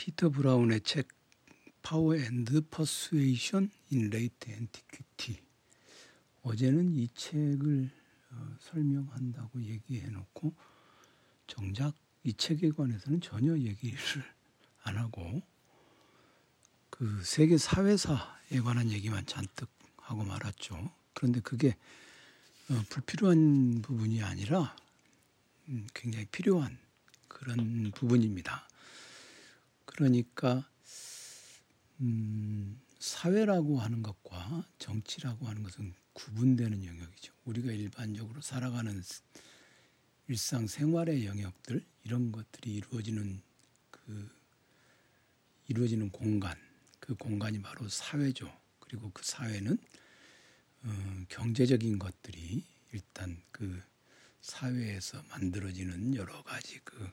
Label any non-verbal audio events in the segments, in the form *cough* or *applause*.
피터 브라운의 책 Power and Persuasion in Late Antiquity 어제는 이 책을 어, 설명한다고 얘기해 놓고 정작 이 책에 관해서는 전혀 얘기를 안 하고 그 세계 사회사에 관한 얘기만 잔뜩 하고 말았죠. 그런데 그게 어, 불필요한 부분이 아니라 음, 굉장히 필요한 그런 부분입니다. 그러니까 음, 사회라고 하는 것과 정치라고 하는 것은 구분되는 영역이죠. 우리가 일반적으로 살아가는 일상 생활의 영역들 이런 것들이 이루어지는 그 이루어지는 공간 그 공간이 바로 사회죠. 그리고 그 사회는 어, 경제적인 것들이 일단 그 사회에서 만들어지는 여러 가지 그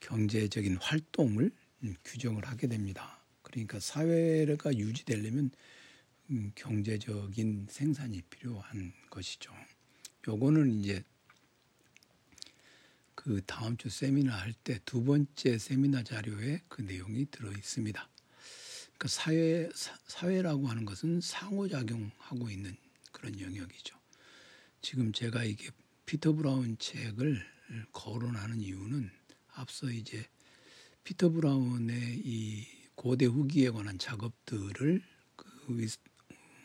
경제적인 활동을 음, 규정을 하게 됩니다. 그러니까 사회가 유지되려면 음, 경제적인 생산이 필요한 것이죠. 요거는 이제 그 다음 주 세미나 할 때 두 번째 세미나 자료에 그 내용이 들어 있습니다. 그 사회 사회라고 하는 것은 상호작용하고 있는 그런 영역이죠. 지금 제가 이게 피터 브라운 책을 거론하는 이유는 앞서 이제 피터 브라운의 이 고대 후기에 관한 작업들을 그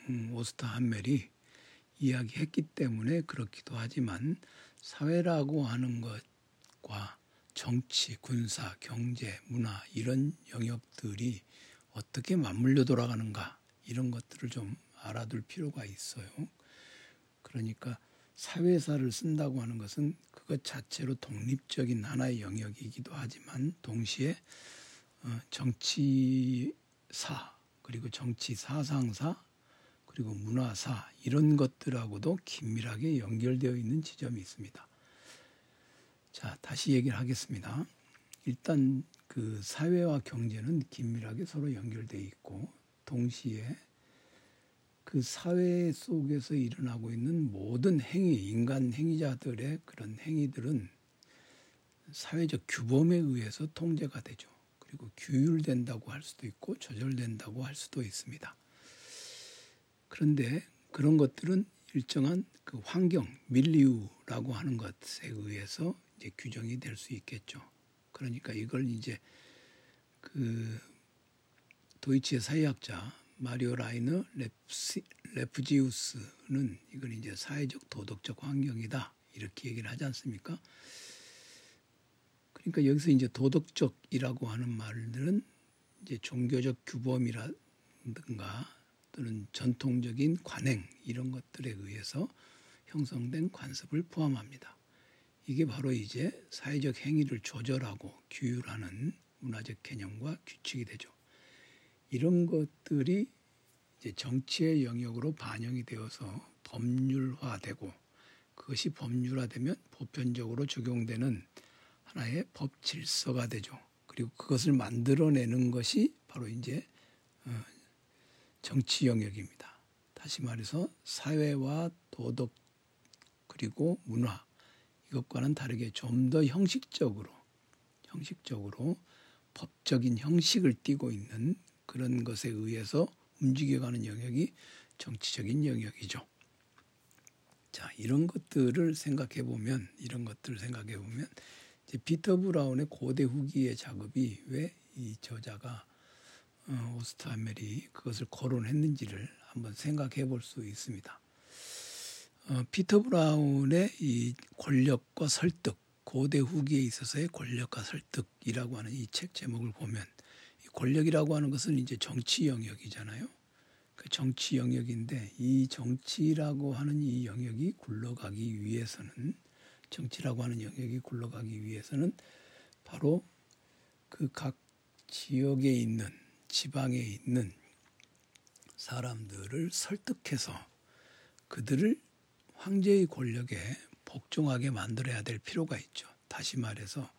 음, 오스터 한멜이 이야기했기 때문에 그렇기도 하지만 사회라고 하는 것과 정치, 군사, 경제, 문화 이런 영역들이 어떻게 맞물려 돌아가는가 이런 것들을 좀 알아둘 필요가 있어요. 그러니까 사회사를 쓴다고 하는 것은 그것 자체로 독립적인 하나의 영역이기도 하지만 동시에 어, 정치사 그리고 정치 사상사 그리고 문화사 이런 것들하고도 긴밀하게 연결되어 있는 지점이 있습니다. 자, 다시 얘기를 하겠습니다. 일단 그 사회와 경제는 긴밀하게 서로 연결되어 있고 동시에 그 사회 속에서 일어나고 있는 모든 행위, 인간 행위자들의 그런 행위들은 사회적 규범에 의해서 통제가 되죠. 그리고 규율된다고 할 수도 있고 조절된다고 할 수도 있습니다. 그런데 그런 것들은 일정한 그 환경, 밀리우라고 하는 것에 의해서 이제 규정이 될 수 있겠죠. 그러니까 이걸 이제 그 도이치의 사회학자 마리오 라이너 레프지우스는 이걸 이제 사회적 도덕적 환경이다 이렇게 얘기를 하지 않습니까? 그러니까 여기서 이제 도덕적이라고 하는 말들은 이제 종교적 규범이라든가 또는 전통적인 관행 이런 것들에 의해서 형성된 관습을 포함합니다. 이게 바로 이제 사회적 행위를 조절하고 규율하는 문화적 개념과 규칙이 되죠. 이런 것들이 이제 정치의 영역으로 반영이 되어서 법률화되고 그것이 법률화되면 보편적으로 적용되는 하나의 법 질서가 되죠. 그리고 그것을 만들어내는 것이 바로 이제 어, 정치 영역입니다. 다시 말해서 사회와 도덕 그리고 문화 이것과는 다르게 좀 더 형식적으로 형식적으로 법적인 형식을 띠고 있는 그런 것에 의해서 움직여가는 영역이 정치적인 영역이죠. 자 이런 것들을 생각해 보면 이런 것들을 생각해 보면 피터 브라운의 고대 후기의 작업이 왜 이 저자가 어, 오스트하멜이 그것을 거론했는지를 한번 생각해 볼 수 있습니다. 어, 피터 브라운의 이 권력과 설득, 고대 후기에 있어서의 권력과 설득이라고 하는 이 책 제목을 보면 이 권력이라고 하는 것은 이제 정치 영역이잖아요. 그 정치 영역인데 이 정치라고 하는 이 영역이 굴러가기 위해서는 정치라고 하는 영역이 굴러가기 위해서는 바로 그 각 지역에 있는 지방에 있는 사람들을 설득해서 그들을 황제의 권력에 복종하게 만들어야 될 필요가 있죠. 다시 말해서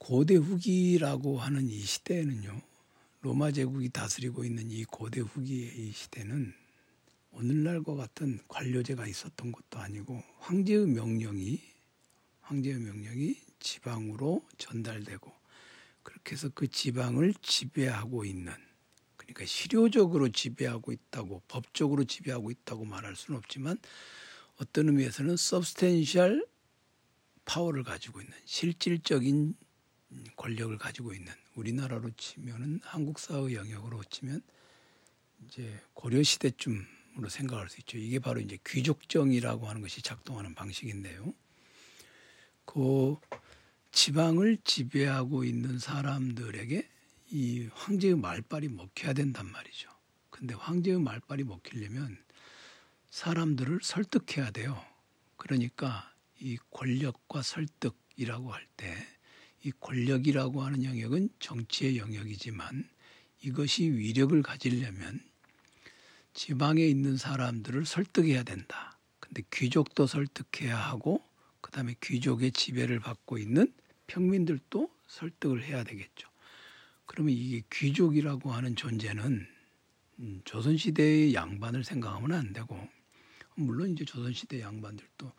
고대 후기라고 하는 이 시대에는요. 로마 제국이 다스리고 있는 이 고대 후기의 이 시대는 오늘날과 같은 관료제가 있었던 것도 아니고 황제의 명령이 황제의 명령이 지방으로 전달되고 그렇게 해서 그 지방을 지배하고 있는 그러니까 실효적으로 지배하고 있다고 법적으로 지배하고 있다고 말할 수는 없지만 어떤 의미에서는 substantial 파워를 가지고 있는 실질적인 권력을 가지고 있는 우리나라로 치면은 한국 사회 영역으로 치면 이제 고려 시대쯤으로 생각할 수 있죠. 이게 바로 이제 귀족정이라고 하는 것이 작동하는 방식인데요. 그 지방을 지배하고 있는 사람들에게 이 황제의 말빨이 먹혀야 된단 말이죠. 근데 황제의 말빨이 먹히려면 사람들을 설득해야 돼요. 그러니까 이 권력과 설득이라고 할 때 이 권력이라고 하는 영역은 정치의 영역이지만 이것이 위력을 가지려면 지방에 있는 사람들을 설득해야 된다. 근데 귀족도 설득해야 하고 그다음에 귀족의 지배를 받고 있는 평민들도 설득을 해야 되겠죠. 그러면 이게 귀족이라고 하는 존재는 음, 조선 시대의 양반을 생각하면 안 되고 물론 이제 조선 시대 양반들도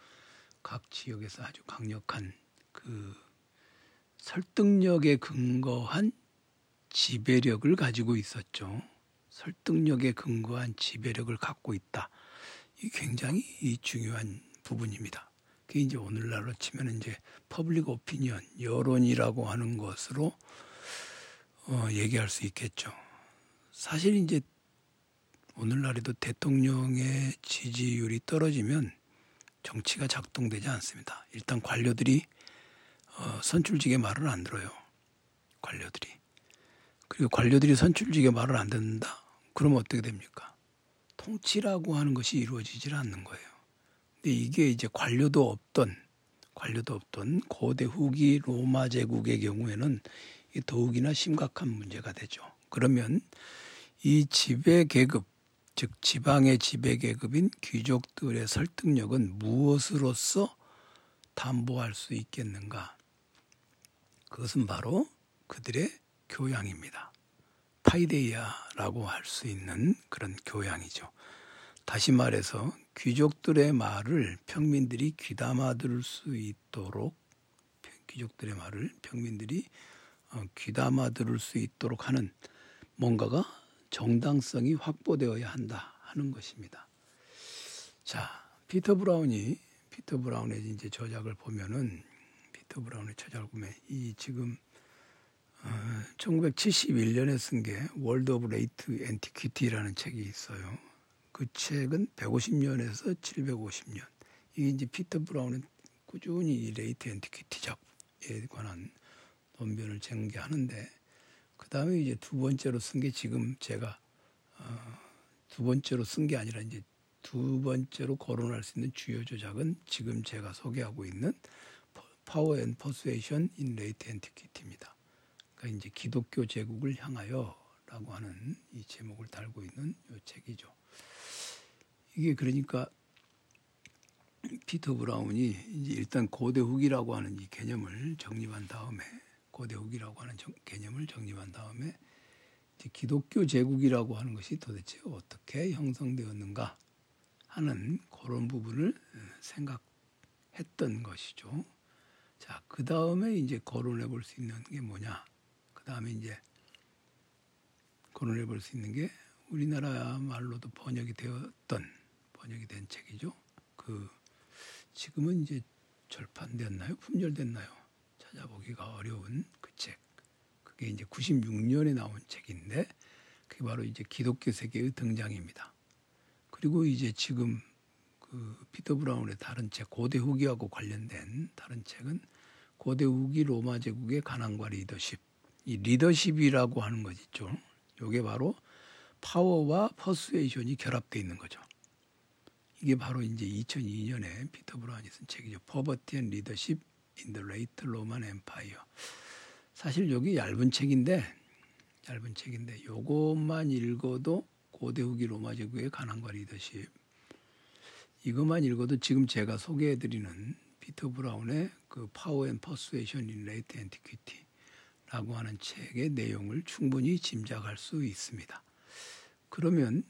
각 지역에서 아주 강력한 그 설득력에 근거한 지배력을 가지고 있었죠. 설득력에 근거한 지배력을 갖고 있다. 이 굉장히 중요한 부분입니다. 그게 이제 오늘날로 치면 이제 public opinion, 여론이라고 하는 것으로 어, 얘기할 수 있겠죠. 사실 이제 오늘날에도 대통령의 지지율이 떨어지면 정치가 작동되지 않습니다. 일단 관료들이 어, 선출직의 말을 안 들어요. 관료들이. 그리고 관료들이 선출직의 말을 안 듣는다. 그러면 어떻게 됩니까? 통치라고 하는 것이 이루어지질 않는 거예요. 근데 이게 이제 관료도 없던 관료도 없던 고대 후기 로마 제국의 경우에는 더욱이나 심각한 문제가 되죠. 그러면 이 지배 계급, 즉 지방의 지배 계급인 귀족들의 설득력은 무엇으로서 담보할 수 있겠는가? 그것은 바로 그들의 교양입니다. 파이데이아라고 할 수 있는 그런 교양이죠. 다시 말해서 귀족들의 말을 평민들이 귀담아 들을 수 있도록 귀족들의 말을 평민들이 어, 귀담아 들을 수 있도록 하는 뭔가가 정당성이 확보되어야 한다 하는 것입니다. 자, 피터 브라운이 피터 브라운의 이제 저작을 보면은 피터 브라운의 보면 이 지금 어, 1971년에 쓴 게 World of Late Antiquity라는 책이 있어요. 그 책은 150년에서 750년. 이게 이제 피터 브라운은 꾸준히 이 Late Antiquity 작에 관한 논변을 전개하는데 그 다음에 이제 두 번째로 쓴 게 지금 제가 어, 두 번째로 쓴 게 아니라 이제 두 번째로 거론할 수 있는 주요 저작은 지금 제가 소개하고 있는 Power and Persuasion in Late Antiquity입니다. 그러니까 이제 기독교 제국을 향하여라고 하는 이 제목을 달고 있는 이 책이죠. 이게 그러니까 피터 브라운이 이제 일단 고대 후기라고 하는 이 개념을 정립한 다음에 고대 후기라고 하는 정, 개념을 정립한 다음에 기독교 제국이라고 하는 것이 도대체 어떻게 형성되었는가 하는 그런 부분을 어, 생각했던 것이죠. 자, 그 다음에 이제 거론해 볼 수 있는 게 뭐냐? 그 다음에 이제 거론해 볼 수 있는 게 우리나라 말로도 번역이 되었던 번역이 된 책이죠. 그 지금은 이제 절판됐나요? 품절됐나요? 찾아보기가 어려운 그 책. 그게 이제 96년에 나온 책인데 그게 바로 이제 기독교 세계의 등장입니다. 그리고 이제 지금 그 피터 브라운의 다른 책 고대 후기하고 관련된 다른 책은 고대 후기 로마 제국의 가난과 리더십. 이 리더십이라고 하는 것 있죠. 이게 바로 파워와 퍼스웨이션이 결합되어 있는 거죠. 이게 바로 이제 2002년에 피터 브라운이 쓴 책이죠. Poverty and Leadership. 사실 여기 얇은 책인데 얇은 책인데 요것만 읽어도 고대 후기 로마 제국의 가난과 리더십 이것만 읽어도 지금 제가 소개해드리는 피터 브라운의 그 Power and Persuasion in Late Antiquity 라고 하는 책의 내용을 충분히 짐작할 수 있습니다. 그러면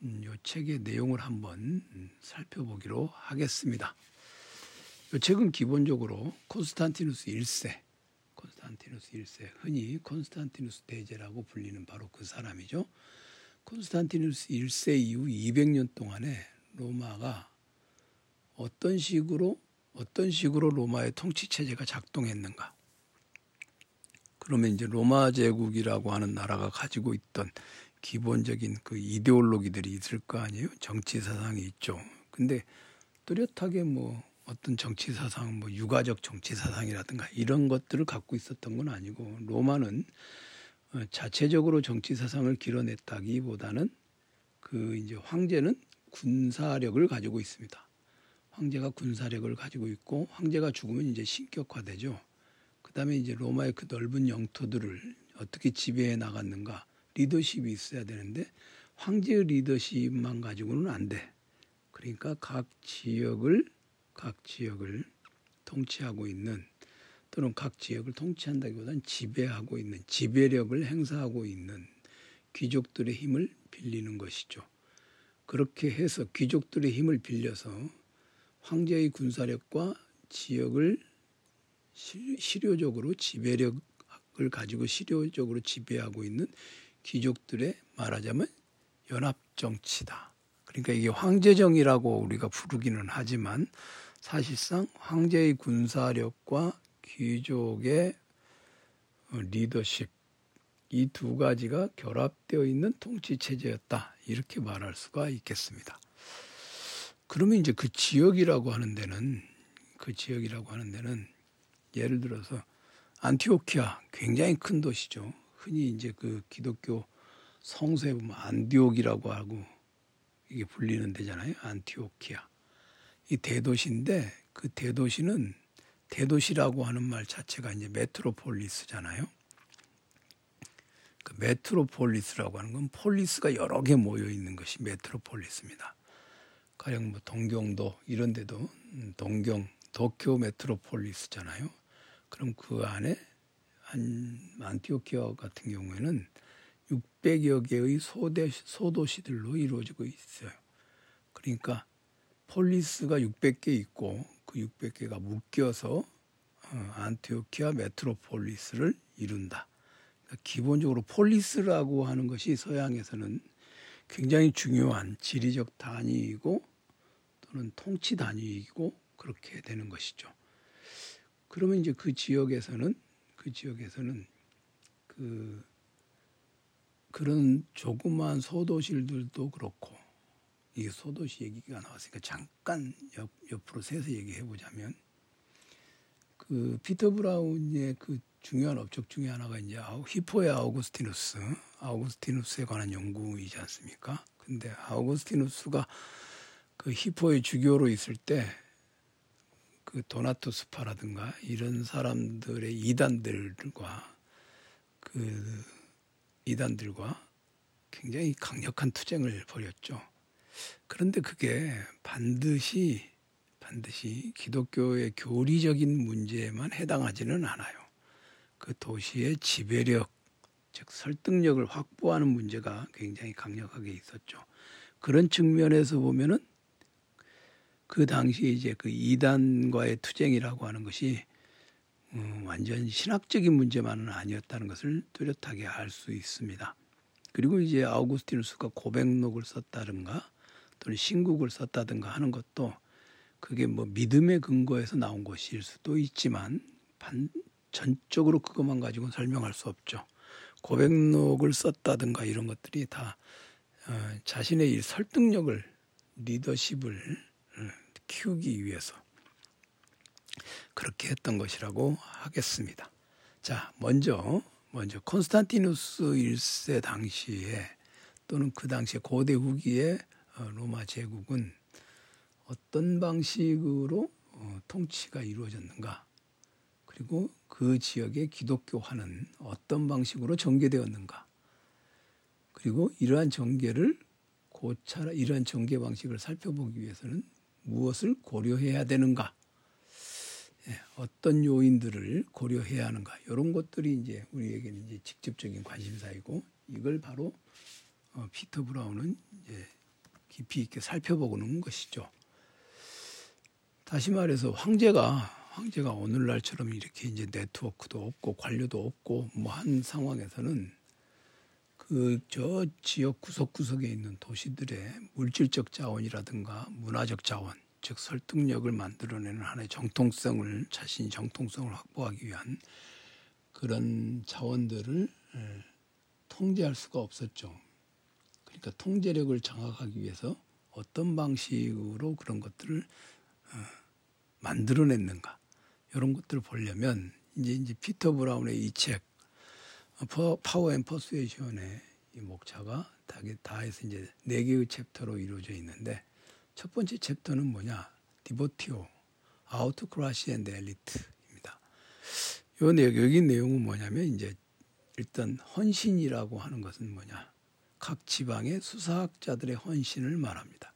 이 음, 책의 내용을 한번 살펴보기로 하겠습니다. 이 책은 기본적으로 콘스탄티누스 1세, 콘스탄티누스 콘스탄티누스 1세, 흔히 콘스탄티누스 대제라고 불리는 바로 그 사람이죠. 콘스탄티누스 1세 이후 200년 동안에 로마가 어떤 식으로 어떤 식으로 로마의 통치 체제가 작동했는가? 그러면 이제 로마 제국이라고 하는 나라가 가지고 있던 기본적인 그 이데올로기들이 있을 거 아니에요? 정치 사상이 있죠. 근데 뚜렷하게 뭐 어떤 정치 사상, 뭐 육아적 정치 사상이라든가 이런 것들을 갖고 있었던 건 아니고 로마는 어, 자체적으로 정치 사상을 길어냈다기보다는 그 이제 황제는 군사력을 가지고 있습니다. 황제가 군사력을 가지고 있고 황제가 죽으면 이제 신격화되죠. 그다음에 이제 로마의 그 넓은 영토들을 어떻게 지배해 나갔는가 리더십이 있어야 되는데 황제의 리더십만 가지고는 안 돼. 그러니까 각 지역을 각 지역을 통치하고 있는 또는 각 지역을 통치한다기보다는 지배하고 있는 지배력을 행사하고 있는 귀족들의 힘을 빌리는 것이죠. 그렇게 해서 귀족들의 힘을 빌려서 황제의 군사력과 지역을 실효적으로 지배력을 가지고 실효적으로 지배하고 있는 귀족들의 말하자면 연합 정치다. 그러니까 이게 황제정이라고 우리가 부르기는 하지만 사실상 황제의 군사력과 귀족의 리더십 이 두 가지가 결합되어 있는 통치 체제였다. 이렇게 말할 수가 있겠습니다. 그러면 이제 그 지역이라고 하는 데는 그 지역이라고 하는 데는 예를 들어서 안티오키아 굉장히 큰 도시죠. 흔히 이제 그 기독교 성서에 보면 안디옥이라고 하고 이게 불리는 데잖아요. 안티오키아. 이 대도시인데 그 대도시는 대도시라고 하는 말 자체가 이제 메트로폴리스잖아요. 그 메트로폴리스라고 하는 건 폴리스가 여러 개 모여 있는 것이 메트로폴리스입니다. 가령 뭐 동경도 이런 데도 음, 동경 도쿄 메트로폴리스잖아요. 그럼 그 안에 한 안티오키아 같은 경우에는 600여 개의 소대, 소도시들로 이루어지고 있어요. 그러니까 폴리스가 600개 있고 그 600개가 묶여서 어, 안티오키아 메트로폴리스를 이룬다. 그러니까 기본적으로 폴리스라고 하는 것이 서양에서는 굉장히 중요한 지리적 단위이고 또는 통치 단위이고 그렇게 되는 것이죠. 그러면 이제 그 지역에서는 그 지역에서는 그 그런 조그마한 소도시들도 그렇고 이 소도시 얘기가 나왔으니까 잠깐 옆, 옆으로 세서 얘기해 보자면 그 피터 브라운의 그 중요한 업적 중에 하나가 이제 히포의 아우구스티누스, 아우구스티누스에 관한 연구이지 않습니까? 근데 아우구스티누스가 그 히포의 주교로 있을 때 그 도나투스파라든가 이런 사람들의 이단들과 그 이단들과 굉장히 강력한 투쟁을 벌였죠. 그런데 그게 반드시 반드시 기독교의 교리적인 문제에만 해당하지는 않아요. 그 도시의 지배력, 즉 설득력을 확보하는 문제가 굉장히 강력하게 있었죠. 그런 측면에서 보면은 그 당시 이제 그 이단과의 투쟁이라고 하는 것이 음, 완전 신학적인 문제만은 아니었다는 것을 뚜렷하게 알 수 있습니다. 그리고 이제 아우구스티누스가 고백록을 썼다든가 또는 신국을 썼다든가 하는 것도 그게 뭐 믿음의 근거에서 나온 것일 수도 있지만 반, 전적으로 그것만 가지고는 설명할 수 없죠. 고백록을 썼다든가 이런 것들이 다 어, 자신의 이 설득력을 리더십을 어, 키우기 위해서 그렇게 했던 것이라고 하겠습니다. 자, 먼저 먼저 콘스탄티누스 1세 당시에 또는 그 당시에 고대 후기에 어, 로마 제국은 어떤 방식으로 어, 통치가 이루어졌는가 그리고 그 지역의 기독교화는 어떤 방식으로 전개되었는가 그리고 이러한 전개를 고찰 이러한 전개 방식을 살펴보기 위해서는 무엇을 고려해야 되는가 예, 어떤 요인들을 고려해야 하는가 이런 것들이 이제 우리에게는 이제 직접적인 관심사이고 이걸 바로 어, 피터 브라운은 이제 깊이 있게 살펴보고는 것이죠. 다시 말해서 황제가 황제가 오늘날처럼 이렇게 이제 네트워크도 없고 관료도 없고 뭐 한 상황에서는 그 저 지역 구석구석에 있는 도시들의 물질적 자원이라든가 문화적 자원, 즉 설득력을 만들어내는 하나의 정통성을 자신이 정통성을 확보하기 위한 그런 자원들을 예, 통제할 수가 없었죠. 그러니까 통제력을 장악하기 위해서 어떤 방식으로 그런 것들을 어, 만들어냈는가 이런 것들을 보려면 이제 이제 피터 브라운의 이 책 Power and Persuasion의 이 목차가 다 해서 이제 네 개의 챕터로 이루어져 있는데 첫 번째 챕터는 뭐냐 Devotio Autocracy and Elite입니다. 요 내용 여기 내용은 뭐냐면 이제 일단 헌신이라고 하는 것은 뭐냐 각 지방의 수사학자들의 헌신을 말합니다.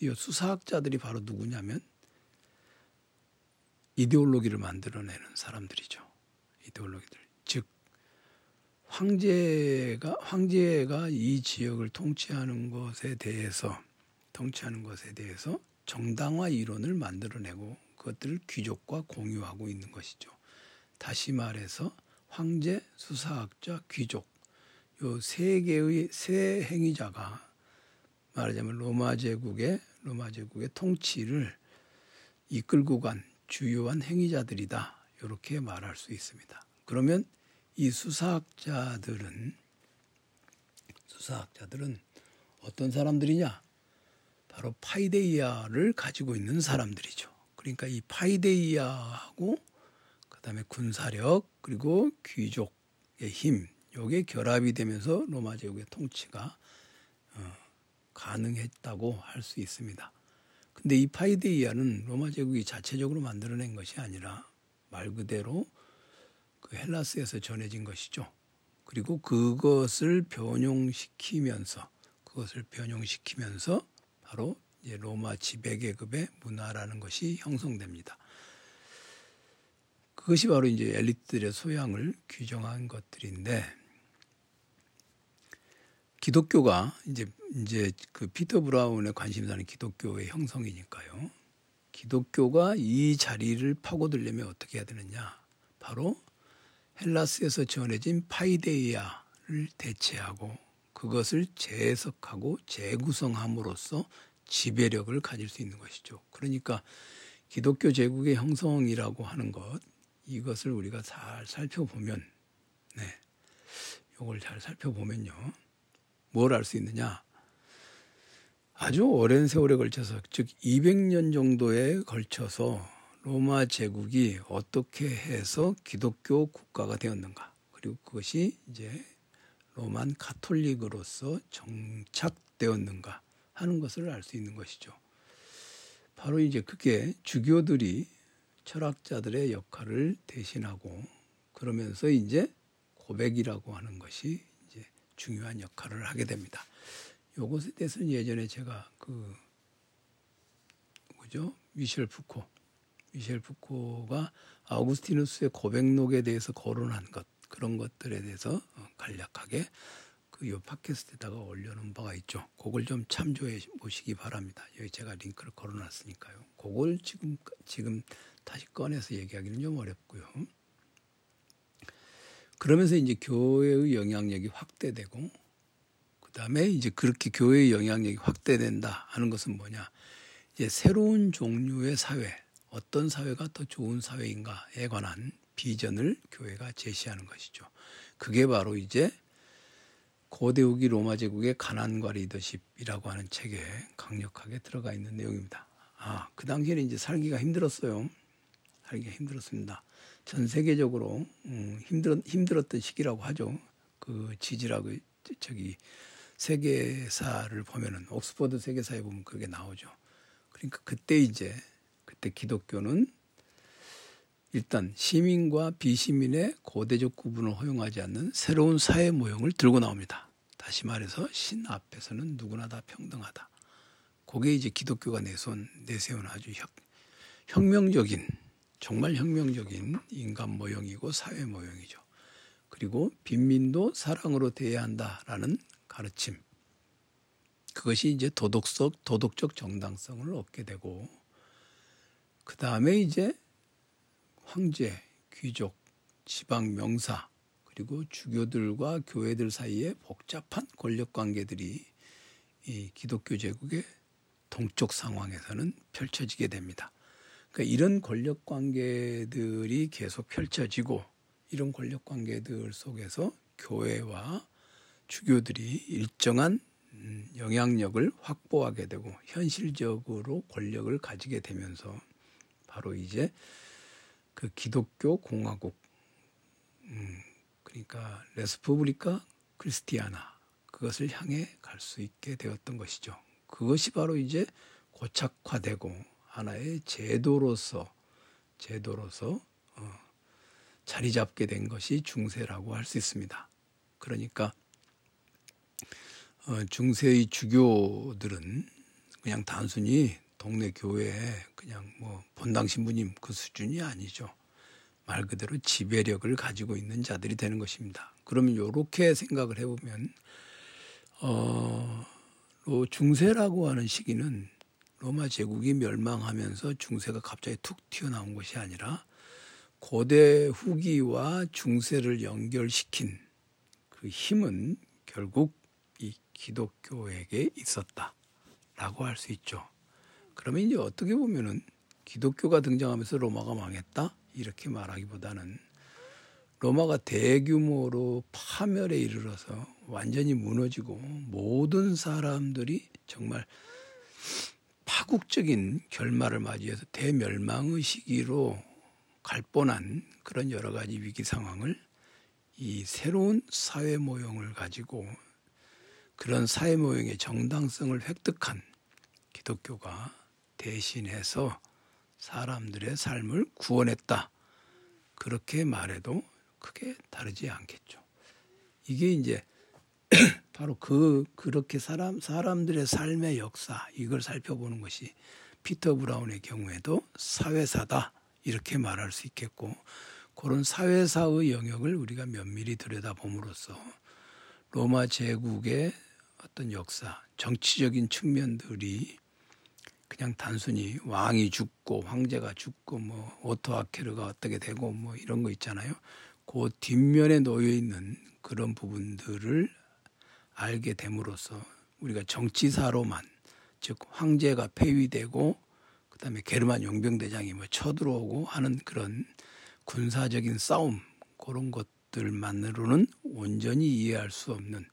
이 수사학자들이 바로 누구냐면 이데올로기를 만들어내는 사람들이죠. 이데올로기들. 즉 황제가 황제가 이 지역을 통치하는 것에 대해서 통치하는 것에 대해서 정당화 이론을 만들어내고 그것들을 귀족과 공유하고 있는 것이죠. 다시 말해서 황제, 수사학자, 귀족 요 세 개의 세 행위자가 말하자면 로마 제국의 로마 제국의 통치를 이끌고 간 주요한 행위자들이다. 이렇게 말할 수 있습니다. 그러면 이 수사학자들은 수사학자들은 어떤 사람들이냐? 바로 파이데이아를 가지고 있는 사람들이죠. 그러니까 이 파이데이아하고 그다음에 군사력 그리고 귀족의 힘 요게 결합이 되면서 로마 제국의 통치가 어, 가능했다고 할 수 있습니다. 근데 이 파이데이아는 로마 제국이 자체적으로 만들어낸 것이 아니라 말 그대로 그 헬라스에서 전해진 것이죠. 그리고 그것을 변용시키면서 그것을 변용시키면서 바로 이제 로마 지배 계급의 문화라는 것이 형성됩니다. 그것이 바로 이제 엘리트들의 소양을 규정한 것들인데 기독교가 이제 이제 그 피터 브라운의 관심사는 기독교의 형성이니까요. 기독교가 이 자리를 파고들려면 어떻게 해야 되느냐? 바로 헬라스에서 전해진 파이데이아를 대체하고 그것을 재해석하고 재구성함으로써 지배력을 가질 수 있는 것이죠. 그러니까 기독교 제국의 형성이라고 하는 것 이것을 우리가 잘 살펴보면 네. 이걸 잘 살펴보면요. 뭘 알 수 있느냐? 아주 오랜 세월에 걸쳐서 즉 200년 정도에 걸쳐서 로마 제국이 어떻게 해서 기독교 국가가 되었는가 그리고 그것이 이제 로만 카톨릭으로서 정착되었는가 하는 것을 알 수 있는 것이죠. 바로 이제 그게 주교들이 철학자들의 역할을 대신하고 그러면서 이제 고백이라고 하는 것이 이제 중요한 역할을 하게 됩니다. 요것에 대해서는 예전에 제가 그 뭐죠? 미셸 푸코 미셸 푸코가 아우구스티누스의 고백록에 대해서 거론한 것 그런 것들에 대해서 간략하게 그 요 팟캐스트에다가 올려놓은 바가 있죠. 그걸 좀 참조해 보시기 바랍니다. 여기 제가 링크를 걸어놨으니까요. 그걸 지금 지금 다시 꺼내서 얘기하기는 좀 어렵고요. 그러면서 이제 교회의 영향력이 확대되고 그 다음에 이제 그렇게 교회의 영향력이 확대된다 하는 것은 뭐냐? 이제 새로운 종류의 사회, 어떤 사회가 더 좋은 사회인가에 관한 비전을 교회가 제시하는 것이죠. 그게 바로 이제 고대 후기 로마 제국의 가난과 리더십이라고 하는 책에 강력하게 들어가 있는 내용입니다. 아, 그 당시에는 이제 살기가 힘들었어요. 살기가 힘들었습니다. 전 세계적으로 음, 힘들 힘들었던 시기라고 하죠. 그 지지라고 저기 세계사를 보면은 옥스퍼드 세계사에 보면 그게 나오죠. 그러니까 그때 이제 그때 기독교는 일단 시민과 비시민의 고대적 구분을 허용하지 않는 새로운 사회 모형을 들고 나옵니다. 다시 말해서 신 앞에서는 누구나 다 평등하다. 그게 이제 기독교가 내세운, 내세운 아주 혁, 혁명적인 정말 혁명적인 인간 모형이고 사회 모형이죠. 그리고 빈민도 사랑으로 대해야 한다라는 가르침. 그것이 이제 도덕적 도덕적 정당성을 얻게 되고 그 다음에 이제 황제, 귀족, 지방 명사 그리고 주교들과 교회들 사이에 복잡한 권력 관계들이 이 기독교 제국의 동쪽 상황에서는 펼쳐지게 됩니다. 그러니까 이런 권력 관계들이 계속 펼쳐지고 이런 권력 관계들 속에서 교회와 주교들이 일정한 음, 영향력을 확보하게 되고 현실적으로 권력을 가지게 되면서 바로 이제 그 기독교 공화국 음, 그러니까 레스포브리카 크리스티아나 그것을 향해 갈 수 있게 되었던 것이죠. 그것이 바로 이제 고착화되고 하나의 제도로서 제도로서 어, 자리 잡게 된 것이 중세라고 할 수 있습니다. 그러니까 어, 중세의 주교들은 그냥 단순히 동네 교회에 그냥 뭐 본당 신부님 그 수준이 아니죠. 말 그대로 지배력을 가지고 있는 자들이 되는 것입니다. 그러면 이렇게 생각을 해보면 어, 중세라고 하는 시기는 로마 제국이 멸망하면서 중세가 갑자기 툭 튀어나온 것이 아니라 고대 후기와 중세를 연결시킨 그 힘은 결국 이 기독교에게 있었다라고 할 수 있죠. 그러면 이제 어떻게 보면은 기독교가 등장하면서 로마가 망했다? 이렇게 말하기보다는 로마가 대규모로 파멸에 이르러서 완전히 무너지고 모든 사람들이 정말 파국적인 결말을 맞이해서 대멸망의 시기로 갈 뻔한 그런 여러 가지 위기 상황을 이 새로운 사회 모형을 가지고 그런 사회 모형의 정당성을 획득한 기독교가 대신해서 사람들의 삶을 구원했다. 그렇게 말해도 크게 다르지 않겠죠. 이게 이제 *clears throat* 바로 그 그렇게 사람 사람들의 삶의 역사 이걸 살펴보는 것이 피터 브라운의 경우에도 사회사다 이렇게 말할 수 있겠고 그런 사회사의 영역을 우리가 면밀히 들여다봄으로써 로마 제국의 어떤 역사, 정치적인 측면들이 그냥 단순히 왕이 죽고 황제가 죽고 뭐 오도아케르가 어떻게 되고 뭐 이런 거 있잖아요. 그 뒷면에 놓여 있는 그런 부분들을 알게 됨으로써 우리가 정치사로만 즉 황제가 폐위되고 그다음에 게르만 용병대장이 뭐 쳐들어오고 하는 그런 군사적인 싸움 그런 것들만으로는 온전히 이해할 수 없는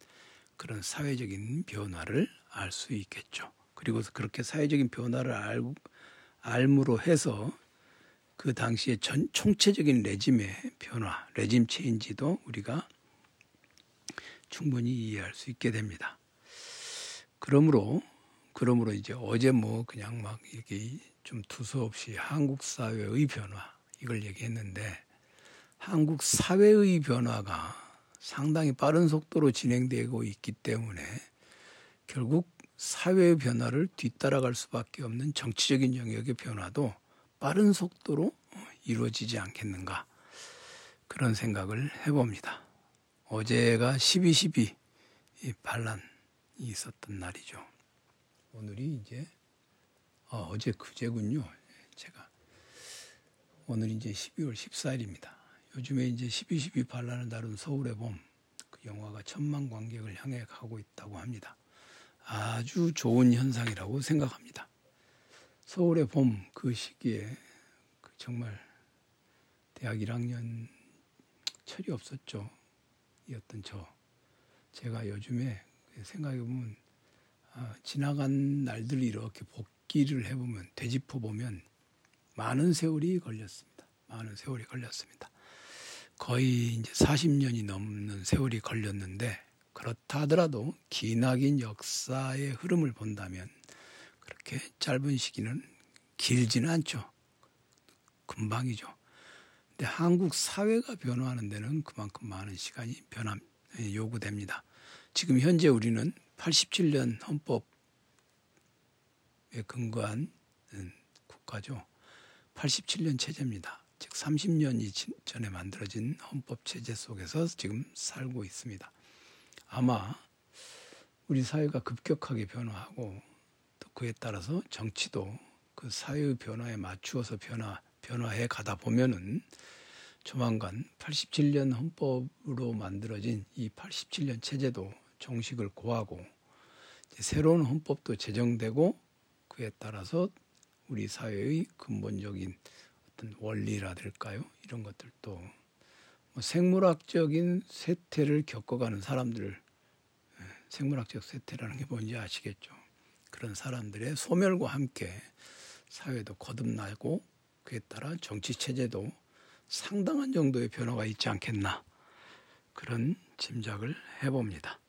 그런 사회적인 변화를 알 수 있겠죠. 그리고 그렇게 사회적인 변화를 알, 알므로 해서 그 당시에 전 총체적인 레짐의 변화, 레짐 체인지도 우리가 충분히 이해할 수 있게 됩니다. 그러므로 그러므로 이제 어제 뭐 그냥 막 이렇게 좀 두서없이 한국 사회의 변화 이걸 얘기했는데 한국 사회의 변화가 상당히 빠른 속도로 진행되고 있기 때문에 결국 사회의 변화를 뒤따라갈 수밖에 없는 정치적인 영역의 변화도 빠른 속도로 이루어지지 않겠는가 그런 생각을 해봅니다. 어제가 12.12 반란이 있었던 날이죠. 오늘이 이제 아, 어제 그제군요. 제가 오늘 이제 12월 14일입니다. 요즘에 이제 12.12 반란을 다룬 서울의 봄 그 영화가 천만 관객을 향해 가고 있다고 합니다. 아주 좋은 현상이라고 생각합니다. 서울의 봄 그 시기에 그 정말 대학 1학년 철이 없었죠. 이었던 저 제가 요즘에 생각해 보면 아, 지나간 날들 이렇게 복기를 해보면 되짚어 보면 많은 세월이 걸렸습니다. 많은 세월이 걸렸습니다. 거의 이제 40년이 넘는 세월이 걸렸는데 그렇다 하더라도 기나긴 역사의 흐름을 본다면 그렇게 짧은 시기는 길지는 않죠. 금방이죠. 근데 한국 사회가 변화하는 데는 그만큼 많은 시간이 변함 예, 요구됩니다. 지금 현재 우리는 87년 헌법에 근거한 음, 국가죠. 87년 체제입니다. 즉 30년이 전에 만들어진 헌법 체제 속에서 지금 살고 있습니다. 아마 우리 사회가 급격하게 변화하고 또 그에 따라서 정치도 그 사회의 변화에 맞추어서 변화 변화해 가다 보면은 조만간 87년 헌법으로 만들어진 이 87년 체제도 종식을 고하고 새로운 헌법도 제정되고 그에 따라서 우리 사회의 근본적인 어떤 원리라될까요? 이런 것들도 뭐 생물학적인 쇠퇴를 겪어가는 사람들, 예, 생물학적 쇠퇴라는 게 뭔지 아시겠죠? 그런 사람들의 소멸과 함께 사회도 거듭나고 그에 따라 정치 체제도 상당한 정도의 변화가 있지 않겠나 그런 짐작을 해봅니다.